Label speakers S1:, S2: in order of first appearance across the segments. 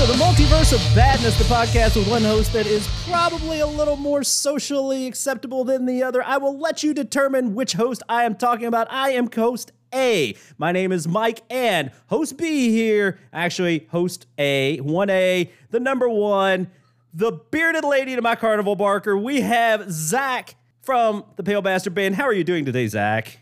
S1: to the Multiverse of Badness, the podcast with one host that is probably a little more socially acceptable than the other. I will let you determine which host I am talking about. I am host A. My name is Mike, and host B here, actually, host A, 1A, the number one, the bearded lady to my carnival barker. We have Zach from the Pale Bastard Band. How are you doing today, Zach?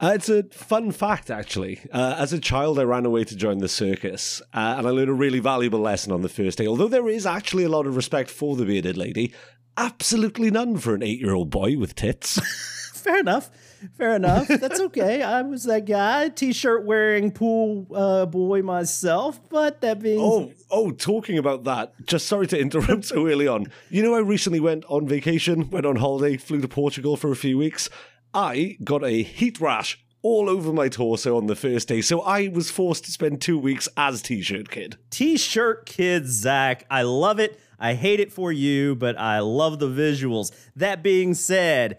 S2: Uh, it's a fun fact, actually. Uh, as a child, I ran away to join the circus, uh, and I learned a really valuable lesson on the first day. Although there is actually a lot of respect for the bearded lady, absolutely none for an eight-year-old boy with tits.
S1: Fair enough. Fair enough. That's okay. I was that guy, t-shirt wearing pool uh, boy myself. But that being
S2: oh, oh, talking about that. Just sorry to interrupt so early on. You know, I recently went on vacation, went on holiday, flew to Portugal for a few weeks. I got a heat rash all over my torso on the first day, so I was forced to spend two weeks as T shirt kid.
S1: T shirt kid Zach, I love it. I hate it for you, but I love the visuals. That being said,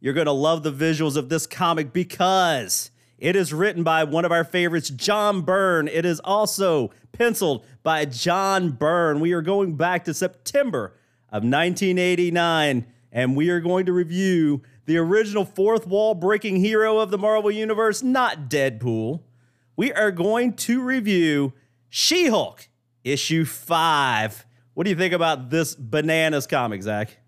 S1: you're going to love the visuals of this comic because it is written by one of our favorites, John Byrne. It is also penciled by John Byrne. We are going back to September of 1989, and we are going to review the original fourth wall breaking hero of the Marvel Universe, not Deadpool. We are going to review She Hulk, issue five. What do you think about this bananas comic, Zach?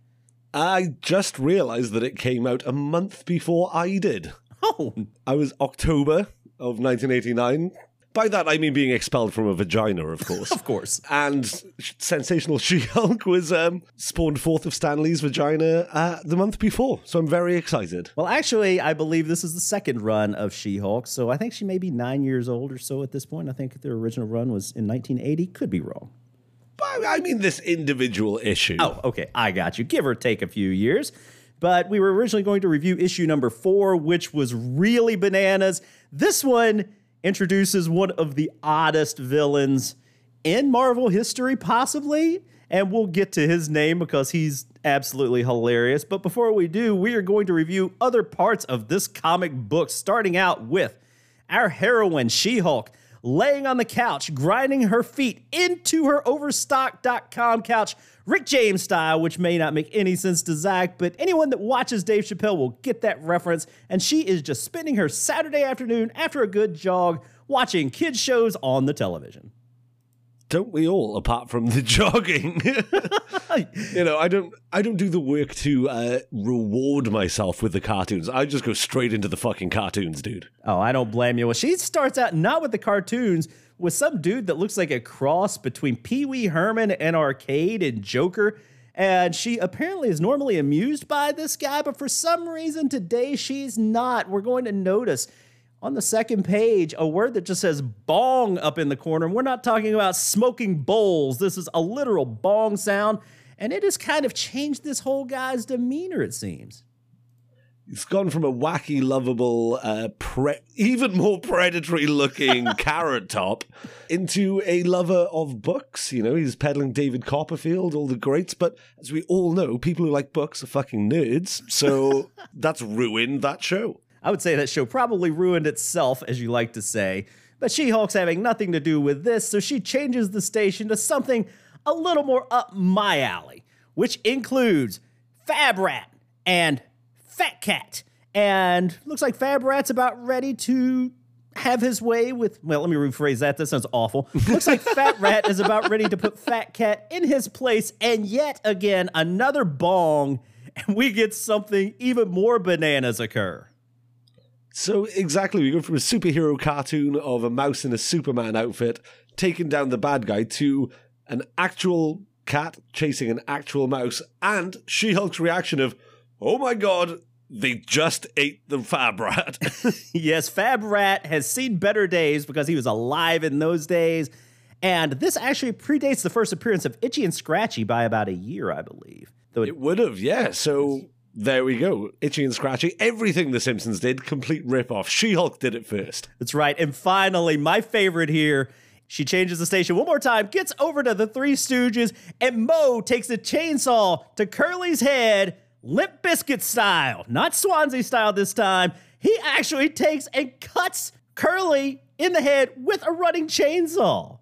S2: I just realized that it came out a month before I did.
S1: Oh,
S2: I was October of 1989. By that, I mean being expelled from a vagina, of course.
S1: of course.
S2: And sensational She Hulk was um, spawned forth of Stan Lee's vagina uh, the month before. So I'm very excited.
S1: Well, actually, I believe this is the second run of She Hulk. So I think she may be nine years old or so at this point. I think their original run was in 1980. Could be wrong.
S2: But I mean, this individual issue.
S1: Oh, okay. I got you. Give or take a few years. But we were originally going to review issue number four, which was really bananas. This one introduces one of the oddest villains in Marvel history, possibly. And we'll get to his name because he's absolutely hilarious. But before we do, we are going to review other parts of this comic book, starting out with our heroine, She Hulk, laying on the couch, grinding her feet into her Overstock.com couch, Rick James style, which may not make any sense to Zach, but anyone that watches Dave Chappelle will get that reference. And she is just spending her Saturday afternoon after a good jog watching kids' shows on the television.
S2: Don't we all, apart from the jogging? you know, I don't, I don't do the work to uh, reward myself with the cartoons. I just go straight into the fucking cartoons, dude.
S1: Oh, I don't blame you. Well, she starts out not with the cartoons, with some dude that looks like a cross between Pee Wee Herman and Arcade and Joker. And she apparently is normally amused by this guy, but for some reason today she's not. We're going to notice on the second page a word that just says bong up in the corner. We're not talking about smoking bowls. This is a literal bong sound, and it has kind of changed this whole guy's demeanor, it seems.
S2: He's gone from a wacky, lovable, uh, pre- even more predatory looking carrot top into a lover of books. You know, he's peddling David Copperfield, all the greats. But as we all know, people who like books are fucking nerds. So that's ruined that show.
S1: I would say that show probably ruined itself, as you like to say. But She Hulk's having nothing to do with this, so she changes the station to something a little more up my alley, which includes Fab Rat and Fat Cat. And looks like Fab Rat's about ready to have his way with. Well, let me rephrase that. That sounds awful. Looks like Fat Rat is about ready to put Fat Cat in his place. And yet again, another bong, and we get something even more bananas occur.
S2: So, exactly, we go from a superhero cartoon of a mouse in a Superman outfit taking down the bad guy to an actual cat chasing an actual mouse, and She Hulk's reaction of, oh my god, they just ate the Fab Rat.
S1: yes, Fab Rat has seen better days because he was alive in those days. And this actually predates the first appearance of Itchy and Scratchy by about a year, I believe.
S2: Though it, it would have, yeah. So there we go. Itchy and Scratchy. Everything The Simpsons did, complete rip-off. She-Hulk did it first.
S1: That's right. And finally, my favorite here, she changes the station one more time, gets over to the Three Stooges, and Moe takes a chainsaw to Curly's head, Limp Bizkit style, not Swansea style this time. He actually takes and cuts Curly in the head with a running chainsaw.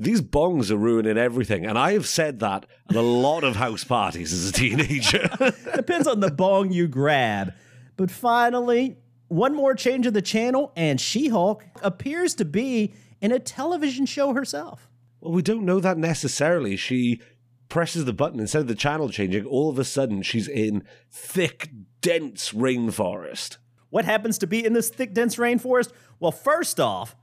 S2: These bongs are ruining everything. And I have said that at a lot of house parties as a teenager.
S1: Depends on the bong you grab. But finally, one more change of the channel, and She Hulk appears to be in a television show herself.
S2: well, we don't know that necessarily. She presses the button instead of the channel changing. All of a sudden, she's in thick, dense rainforest.
S1: What happens to be in this thick, dense rainforest? Well, first off,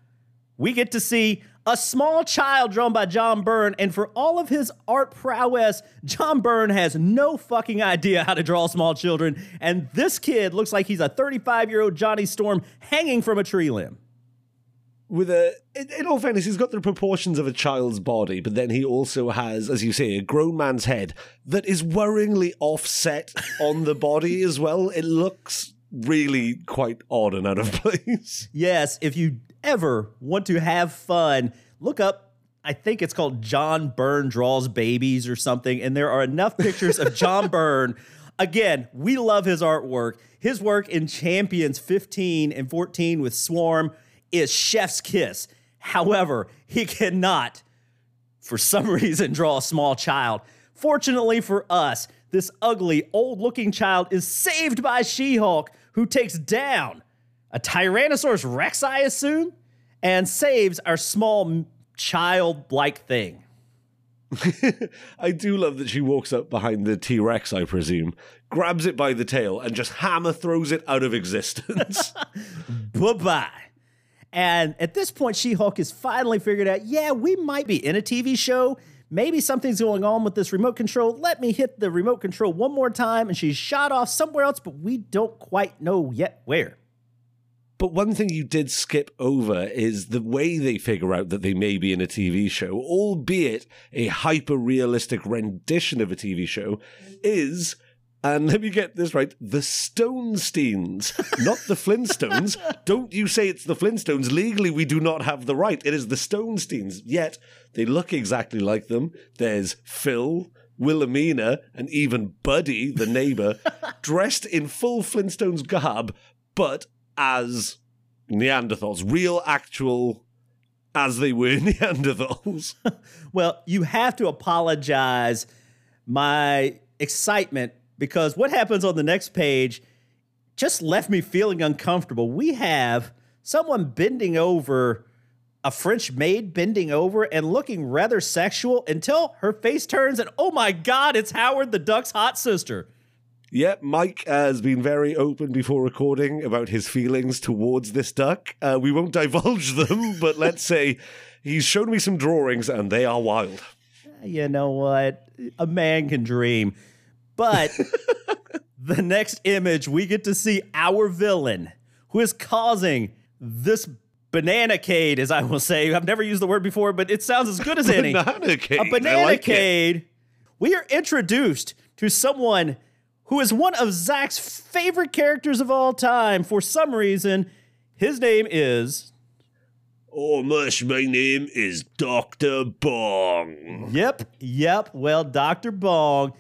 S1: we get to see a small child drawn by John Byrne, and for all of his art prowess, John Byrne has no fucking idea how to draw small children, and this kid looks like he's a 35 year old Johnny Storm hanging from a tree limb.
S2: with a in, all fairness he's got the proportions of a child's body but then he also has as you say a grown man's head that is worryingly offset on the body as well it looks really quite odd and out of place
S1: Yes, if you ever want to have fun, look up. I think it's called John Byrne Draws Babies or something. And there are enough pictures of John Byrne. Again, we love his artwork. His work in Champions 15 and 14 with Swarm is chef's kiss. However, he cannot, for some reason, draw a small child. Fortunately for us, this ugly, old looking child is saved by She Hulk, who takes down a Tyrannosaurus Rex, I assume, and saves our small child-like thing.
S2: i do love that she walks up behind the t-rex i presume grabs it by the tail and just hammer throws it out of existence
S1: Bye-bye. And at this point, She-Hulk has finally figured out, yeah, we might be in a TV show. Maybe something's going on with this remote control. Let me hit the remote control one more time. And she's shot off somewhere else, but we don't quite know yet where.
S2: But one thing you did skip over is the way they figure out that they may be in a TV show, albeit a hyper realistic rendition of a TV show, is, and let me get this right, the Stonesteins, not the Flintstones. Don't you say it's the Flintstones. Legally, we do not have the right. It is the Stonesteins. Yet, they look exactly like them. There's Phil. Wilhelmina and even Buddy, the neighbor, dressed in full Flintstones garb, but as Neanderthals, real, actual, as they were Neanderthals.
S1: Well, you have to apologize my excitement because what happens on the next page just left me feeling uncomfortable. We have someone bending over, a French maid bending over and looking rather sexual until her face turns and oh my God, it's Howard the Duck's hot sister.
S2: yep, Mike has been very open before recording about his feelings towards this duck. Uh, we won't divulge them, but let's say he's shown me some drawings and they are wild.
S1: You know what? A man can dream. But the next image, we get to see our villain who is causing this banana bananacade, as I will say. I've never used the word before, but it sounds as good as any.
S2: Banana cake.
S1: a
S2: like
S1: we are introduced to someone who is one of Zach's favorite characters of all time. For some reason, his name is.
S2: Oh, mush, my name is Dr. Bong.
S1: Yep, yep. Well, Dr. Bong.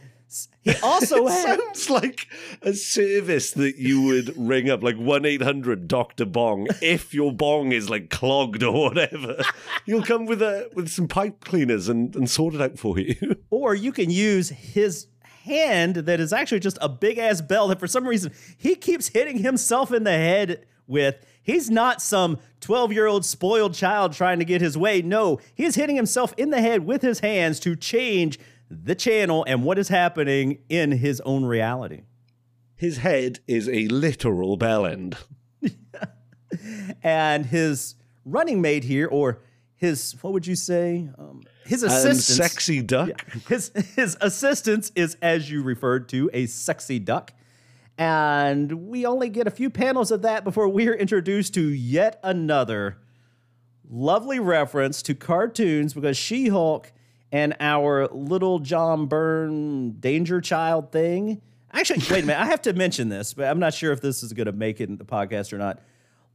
S1: He also has.
S2: Sounds like a service that you would ring up, like 1 800 Dr. Bong, if your bong is like clogged or whatever. you'll come with a with some pipe cleaners and, and sort it out for you.
S1: Or you can use his hand that is actually just a big ass bell that for some reason he keeps hitting himself in the head with. He's not some 12 year old spoiled child trying to get his way. No, he's hitting himself in the head with his hands to change the channel and what is happening in his own reality.
S2: His head is a literal bell end.
S1: And his running mate here, or his, what would you say? Um, his assistant.
S2: sexy duck.
S1: His his assistance is, as you referred to, a sexy duck. And we only get a few panels of that before we are introduced to yet another lovely reference to cartoons because She Hulk and our little John Byrne Danger Child thing. Actually, wait a minute. I have to mention this, but I'm not sure if this is going to make it in the podcast or not.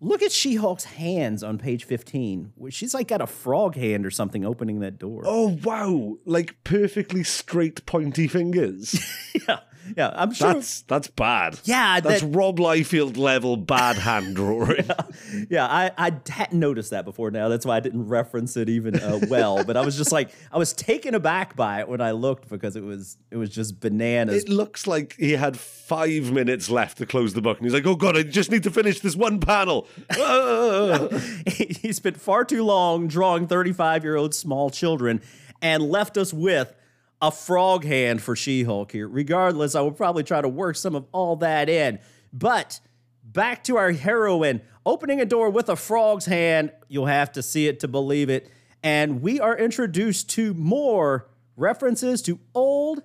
S1: Look at She Hulk's hands on page 15. where She's like got a frog hand or something opening that door.
S2: Oh, wow. Like perfectly straight, pointy fingers.
S1: yeah. yeah, I'm sure.
S2: That's that's bad.
S1: Yeah,
S2: that's
S1: that-
S2: Rob Liefeld level bad hand drawing.
S1: yeah, I, I hadn't noticed that before now. That's why I didn't reference it even uh, well. but I was just like, I was taken aback by it when I looked because it was it was just bananas.
S2: It looks like he had five minutes left to close the book, and he's like, "Oh God, I just need to finish this one panel."
S1: He spent far too long drawing 35 year old small children and left us with a frog hand for She Hulk here. Regardless, I will probably try to work some of all that in. But back to our heroine opening a door with a frog's hand. You'll have to see it to believe it. And we are introduced to more references to old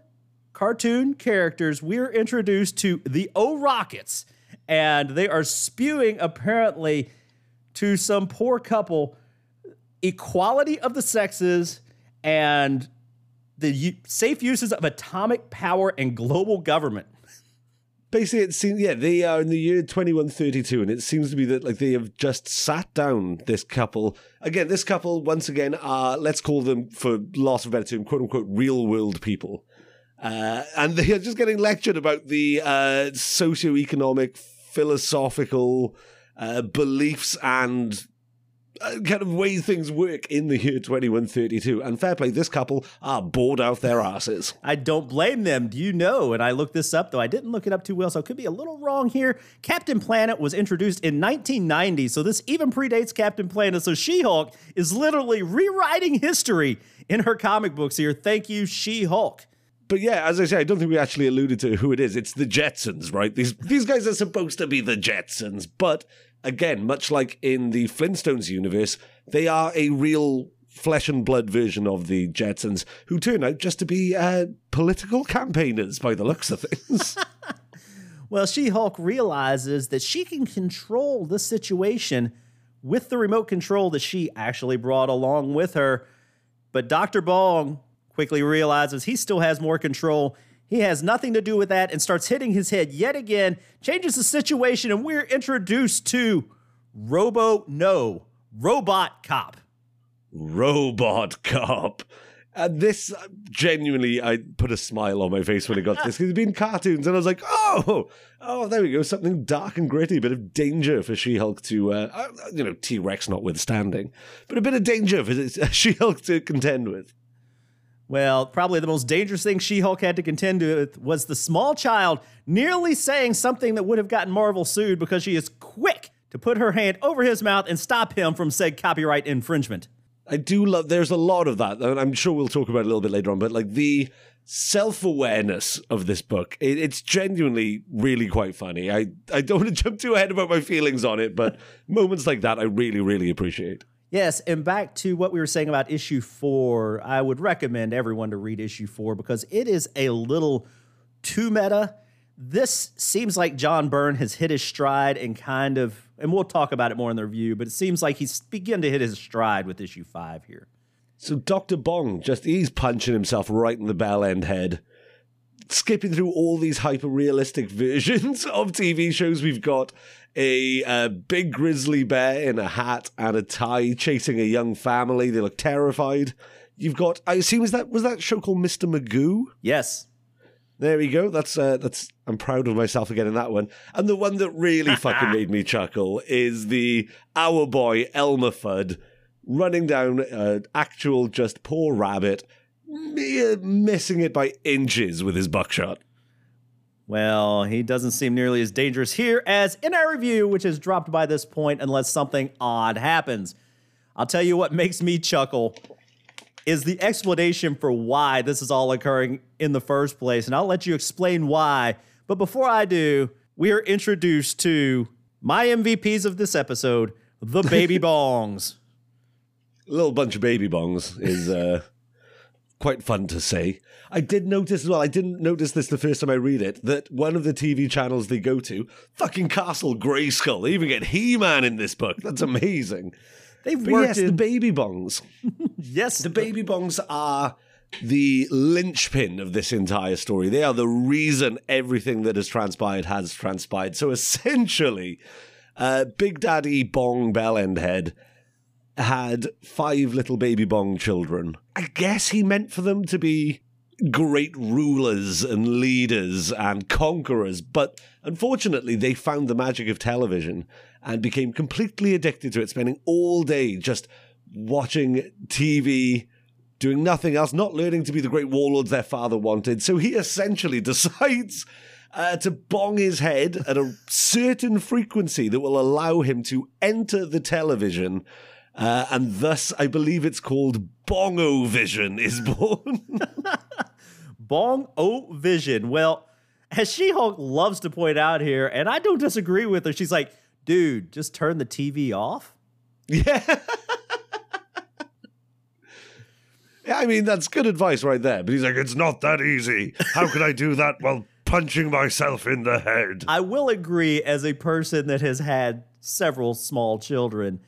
S1: cartoon characters. We're introduced to the O Rockets, and they are spewing apparently to some poor couple equality of the sexes and the u- safe uses of atomic power and global government.
S2: Basically, it seems yeah they are in the year twenty one thirty two, and it seems to be that like they have just sat down this couple again. This couple once again are let's call them for loss of better term, quote unquote, real world people. Uh, and they are just getting lectured about the uh, socio-economic, philosophical uh, beliefs and uh, kind of way things work in the year 2132. And fair play, this couple are bored out their asses.
S1: I don't blame them. Do you know? And I looked this up, though I didn't look it up too well, so I could be a little wrong here. Captain Planet was introduced in 1990, so this even predates Captain Planet. So She Hulk is literally rewriting history in her comic books here. Thank you, She Hulk.
S2: But yeah, as I say, I don't think we actually alluded to who it is. It's the Jetsons, right? These these guys are supposed to be the Jetsons, but again, much like in the Flintstones universe, they are a real flesh and blood version of the Jetsons, who turn out just to be uh, political campaigners by the looks of things.
S1: Well, She Hulk realizes that she can control the situation with the remote control that she actually brought along with her. But Dr. Bong quickly realizes he still has more control. He has nothing to do with that and starts hitting his head yet again, changes the situation, and we're introduced to Robo No, Robot Cop.
S2: Robot Cop. And this uh, genuinely, I put a smile on my face when I got to this because it's been cartoons, and I was like, "Oh, oh, there we go, something dark and gritty, a bit of danger for She-Hulk to, uh, uh, you know, T-Rex notwithstanding, but a bit of danger for She-Hulk to contend with."
S1: Well, probably the most dangerous thing She Hulk had to contend with was the small child nearly saying something that would have gotten Marvel sued because she is quick to put her hand over his mouth and stop him from said copyright infringement.
S2: I do love. There's a lot of that, and I'm sure we'll talk about a little bit later on. But like the self-awareness of this book, it, it's genuinely really quite funny. I I don't want to jump too ahead about my feelings on it, but moments like that, I really really appreciate.
S1: Yes, and back to what we were saying about issue four, I would recommend everyone to read issue four because it is a little too meta. This seems like John Byrne has hit his stride and kind of, and we'll talk about it more in the review, but it seems like he's beginning to hit his stride with issue five here.
S2: So Dr. Bong just he's punching himself right in the bell end head. Skipping through all these hyper realistic versions of TV shows, we've got a, uh big grizzly bear in a hat and a tie chasing a young family. They look terrified. You've got, I assume, is that was that show called Mr. Magoo?
S1: Yes.
S2: There we go. That's uh, that's. I'm proud of myself for getting that one. And the one that really fucking made me chuckle is the our boy Elmer Fudd running down an actual just poor rabbit, missing it by inches with his buckshot.
S1: Well, he doesn't seem nearly as dangerous here as in our review, which is dropped by this point unless something odd happens. I'll tell you what makes me chuckle is the explanation for why this is all occurring in the first place. And I'll let you explain why. But before I do, we are introduced to my MVPs of this episode, the baby bongs.
S2: A little bunch of baby bongs is uh, quite fun to say. I did notice as well, I didn't notice this the first time I read it, that one of the TV channels they go to, fucking Castle Grayskull, they even get He Man in this book. That's amazing.
S1: They've
S2: But
S1: worked
S2: yes,
S1: in,
S2: the baby bongs.
S1: yes,
S2: The baby bongs are the linchpin of this entire story. They are the reason everything that has transpired has transpired. So essentially, uh, Big Daddy Bong Bellendhead had five little baby bong children. I guess he meant for them to be great rulers and leaders and conquerors. But unfortunately, they found the magic of television and became completely addicted to it, spending all day just watching TV, doing nothing else, not learning to be the great warlords their father wanted. So he essentially decides. Uh, to bong his head at a certain frequency that will allow him to enter the television uh, and thus I believe it's called Bongo Vision is born.
S1: Bong O Vision. Well, as She Hulk loves to point out here, and I don't disagree with her, she's like, dude, just turn the TV off.
S2: Yeah. yeah, I mean, that's good advice right there. But he's like, it's not that easy. How could I do that while punching myself in the head?
S1: I will agree, as a person that has had several small children,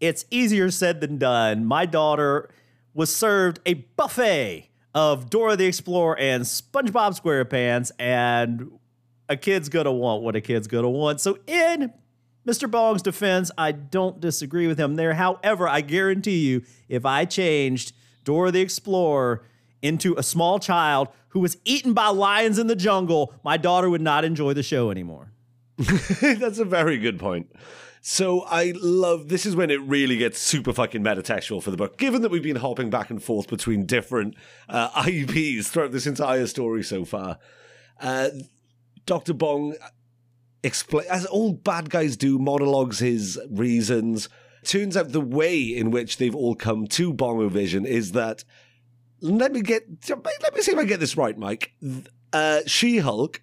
S1: it's easier said than done. My daughter was served a buffet of Dora the Explorer and SpongeBob SquarePants, and a kid's gonna want what a kid's gonna want. So, in Mr. Bong's defense, I don't disagree with him there. However, I guarantee you, if I changed Dora the Explorer into a small child who was eaten by lions in the jungle, my daughter would not enjoy the show anymore.
S2: That's a very good point. So I love this is when it really gets super fucking metatextual for the book. Given that we've been hopping back and forth between different uh, IPs throughout this entire story so far, uh, Doctor Bong explain as all bad guys do, monologues his reasons. Turns out the way in which they've all come to Bongo Vision is that. Let me get. Let me see if I get this right, Mike. Uh, she Hulk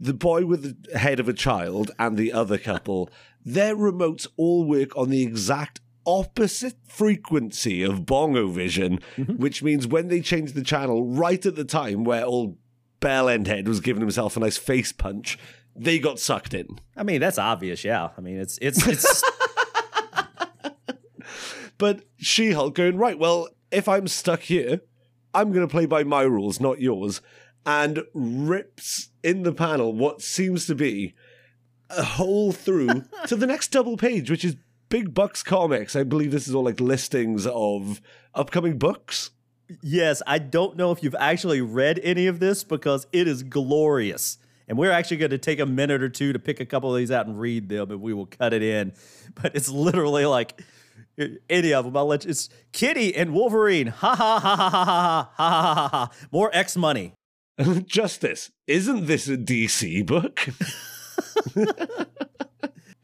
S2: the boy with the head of a child and the other couple their remotes all work on the exact opposite frequency of bongo vision, mm-hmm. which means when they change the channel right at the time where old Bell Endhead was giving himself a nice face punch, they got sucked in.
S1: I mean, that's obvious, yeah. I mean, it's it's it's.
S2: but She Hulk going right. Well, if I'm stuck here, I'm going to play by my rules, not yours, and rips in the panel what seems to be a hole through to the next double page, which is Big Bucks Comics. I believe this is all like listings of upcoming books.
S1: Yes, I don't know if you've actually read any of this because it is glorious. And we're actually going to take a minute or two to pick a couple of these out and read them, and we will cut it in. But it's literally like any of them. I'll let you, it's Kitty and Wolverine. Ha ha ha ha ha ha ha ha ha ha. More X money.
S2: Justice. Isn't this a DC book?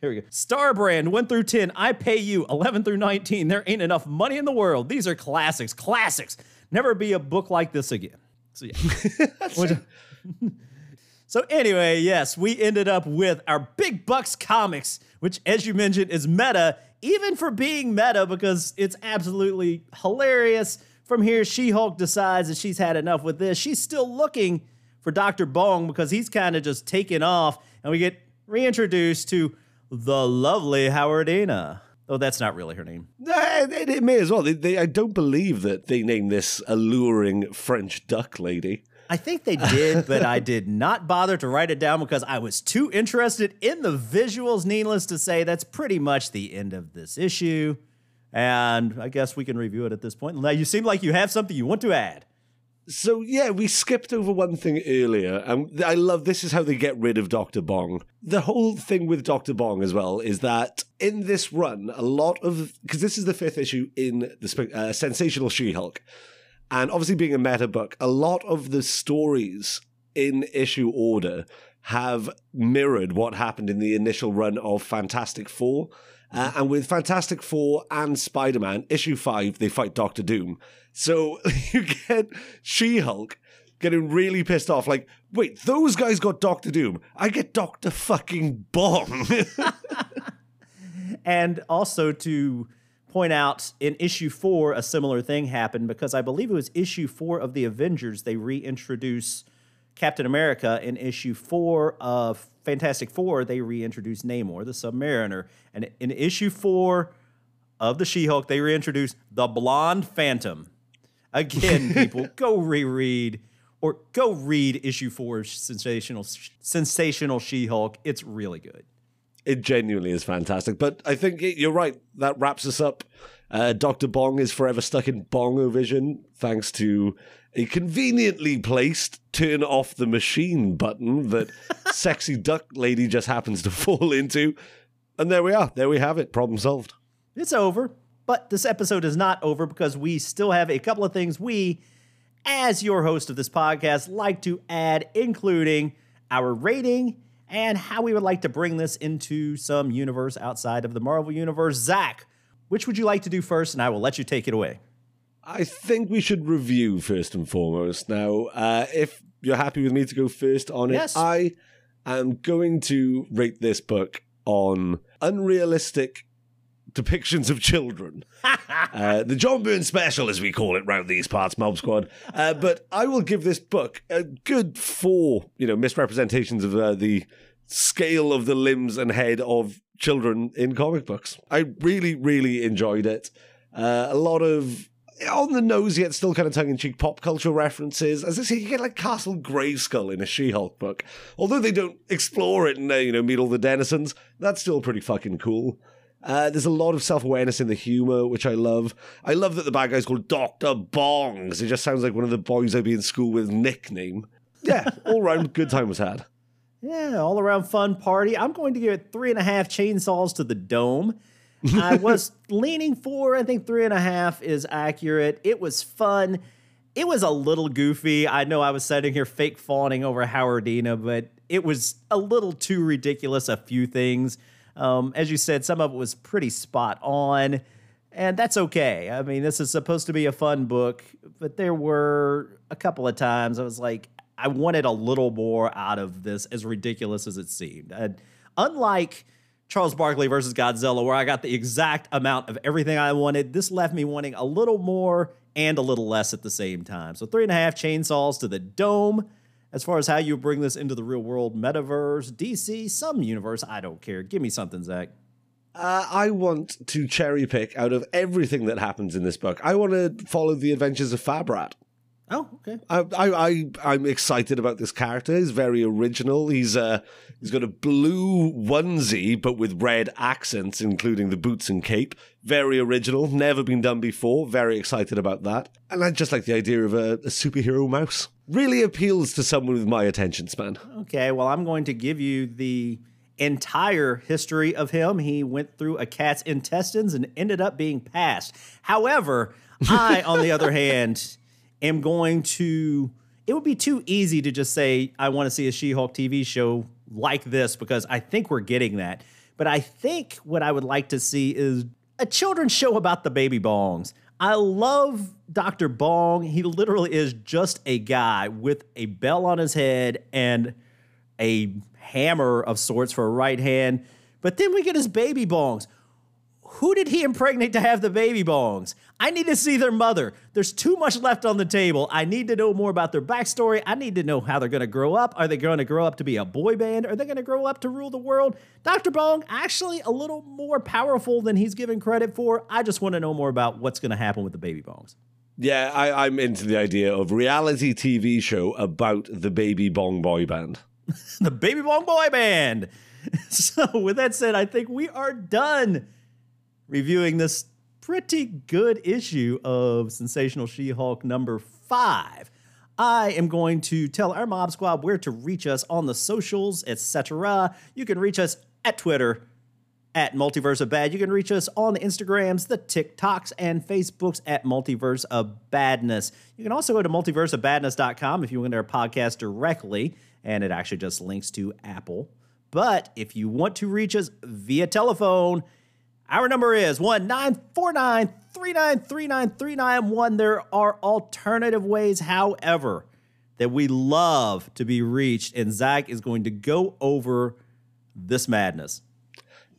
S1: Here we go. Star Brand 1 through 10. I pay you 11 through 19. There ain't enough money in the world. These are classics. Classics. Never be a book like this again. So, yeah. so, anyway, yes, we ended up with our Big Bucks comics, which, as you mentioned, is meta, even for being meta, because it's absolutely hilarious. From here, She Hulk decides that she's had enough with this. She's still looking for Dr. Bong because he's kind of just taken off and we get reintroduced to the lovely Howardina. Oh, that's not really her name.
S2: It, it may as well. They, they, I don't believe that they named this alluring French duck lady.
S1: I think they did, but I did not bother to write it down because I was too interested in the visuals. Needless to say, that's pretty much the end of this issue. And I guess we can review it at this point. Now, you seem like you have something you want to add.
S2: So yeah, we skipped over one thing earlier, and I love this is how they get rid of Doctor Bong. The whole thing with Doctor Bong as well is that in this run, a lot of because this is the fifth issue in the uh, Sensational She-Hulk, and obviously being a meta book, a lot of the stories in issue order have mirrored what happened in the initial run of Fantastic Four. Uh, and with Fantastic Four and Spider Man, issue five, they fight Doctor Doom. So you get She Hulk getting really pissed off, like, wait, those guys got Doctor Doom. I get Doctor fucking Bomb.
S1: and also to point out in issue four, a similar thing happened because I believe it was issue four of the Avengers, they reintroduce Captain America. In issue four of Fantastic Four, they reintroduce Namor, the Submariner. And in issue four of the She Hulk, they reintroduce the Blonde Phantom. Again, people, go reread or go read issue four of Sensational, Sensational She Hulk. It's really good.
S2: It genuinely is fantastic. But I think you're right. That wraps us up Uh, Dr. Bong is forever stuck in Bongo Vision thanks to a conveniently placed turn off the machine button that sexy duck lady just happens to fall into. And there we are. There we have it. Problem solved.
S1: It's over. But this episode is not over because we still have a couple of things we, as your host of this podcast, like to add, including our rating and how we would like to bring this into some universe outside of the Marvel Universe. Zach, which would you like to do first? And I will let you take it away.
S2: I think we should review first and foremost. Now, uh, if you're happy with me to go first on it,
S1: Yes.
S2: I am going to rate this book on unrealistic depictions of children. uh, the John Byrne special, as we call it round these parts, Mob Squad. Uh, but I will give this book a good four, you know, misrepresentations of uh, the scale of the limbs and head of children in comic books. I really, really enjoyed it. Uh, a lot of on the nose yet still kind of tongue-in-cheek pop culture references. As I say, you get like Castle Grayskull in a She-Hulk book. Although they don't explore it and uh, you know meet all the denizens, that's still pretty fucking cool. Uh, there's a lot of self-awareness in the humor, which I love. I love that the bad guy's called Doctor Bongs. It just sounds like one of the boys I'd be in school with nickname. Yeah, all round good time was had.
S1: Yeah, all around fun party. I'm going to give it three and a half chainsaws to the dome. I was leaning for, I think three and a half is accurate. It was fun. It was a little goofy. I know I was sitting here fake fawning over Howardina, but it was a little too ridiculous, a few things. Um, as you said, some of it was pretty spot on, and that's okay. I mean, this is supposed to be a fun book, but there were a couple of times I was like, I wanted a little more out of this, as ridiculous as it seemed. And unlike Charles Barkley versus Godzilla, where I got the exact amount of everything I wanted, this left me wanting a little more and a little less at the same time. So, three and a half chainsaws to the dome. As far as how you bring this into the real world, metaverse, DC, some universe, I don't care. Give me something, Zach.
S2: Uh, I want to cherry pick out of everything that happens in this book. I want to follow the adventures of Fabrat.
S1: Oh, okay.
S2: I, I, I, I'm excited about this character. He's very original. He's uh, he's got a blue onesie, but with red accents, including the boots and cape. Very original. Never been done before. Very excited about that. And I just like the idea of a, a superhero mouse. Really appeals to someone with my attention span.
S1: Okay, well, I'm going to give you the entire history of him. He went through a cat's intestines and ended up being passed. However, I, on the other hand, am going to. It would be too easy to just say, I want to see a She Hulk TV show like this because I think we're getting that. But I think what I would like to see is a children's show about the baby bongs. I love Dr. Bong. He literally is just a guy with a bell on his head and a hammer of sorts for a right hand. But then we get his baby bongs. Who did he impregnate to have the baby bongs? I need to see their mother. There's too much left on the table. I need to know more about their backstory. I need to know how they're going to grow up. Are they going to grow up to be a boy band? Are they going to grow up to rule the world? Dr. Bong, actually a little more powerful than he's given credit for. I just want to know more about what's going to happen with the baby bongs.
S2: Yeah, I, I'm into the idea of reality TV show about the baby bong boy band.
S1: the Baby Bong Boy Band. So, with that said, I think we are done reviewing this pretty good issue of Sensational She Hulk number five. I am going to tell our Mob Squad where to reach us on the socials, etc. You can reach us at Twitter at Multiverse of Bad. You can reach us on the Instagrams, the TikToks, and Facebooks at Multiverse of Badness. You can also go to multiverseofbadness.com if you want to our podcast directly, and it actually just links to Apple. But if you want to reach us via telephone, our number is 1 949 3939391. There are alternative ways, however, that we love to be reached, and Zach is going to go over this madness.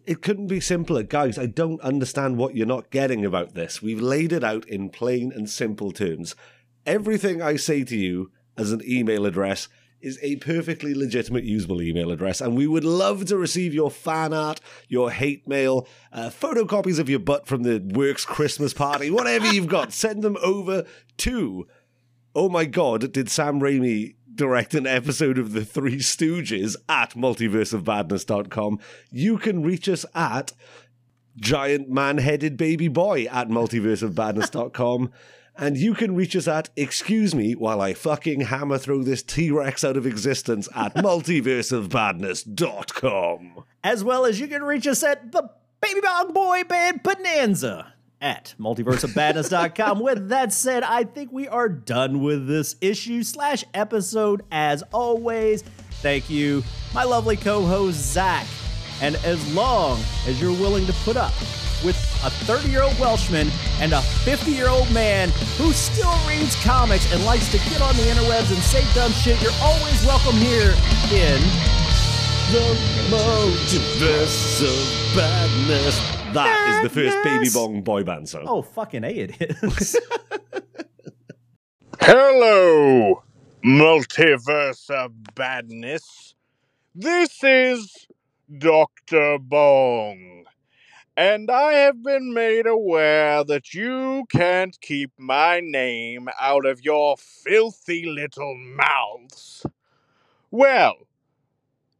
S2: It couldn't be simpler. Guys, I don't understand what you're not getting about this. We've laid it out in plain and simple terms. Everything I say to you as an email address is a perfectly legitimate, usable email address, and we would love to receive your fan art, your hate mail, uh, photocopies of your butt from the works Christmas party, whatever you've got. Send them over to. Oh my god, did Sam Raimi direct an episode of The Three Stooges at multiverseofbadness.com? You can reach us at giant man headed baby boy at multiverseofbadness.com. And you can reach us at, excuse me, while I fucking hammer through this T Rex out of existence at multiverseofbadness.com.
S1: As well as you can reach us at the Baby Bong Boy Band Bonanza at multiverseofbadness.com. with that said, I think we are done with this issue slash episode as always. Thank you, my lovely co host, Zach. And as long as you're willing to put up with a 30 year old Welshman and a 50 year old man who still reads comics and likes to get on the interwebs and say dumb shit, you're always welcome here in
S2: The multiverse of badness. That is the first Baby Bong boy band song.
S1: Oh, fucking A, it is.
S3: Hello, multiverse of badness. This is Dr. Bong, and I have been made aware that you can't keep my name out of your filthy little mouths. Well,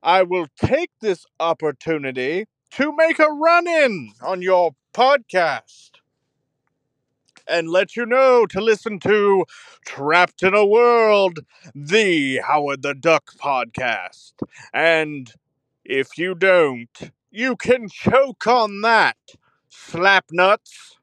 S3: I will take this opportunity to make a run in on your podcast and let you know to listen to Trapped in a World, the Howard the Duck podcast. And if you don't, you can choke on that, slap nuts.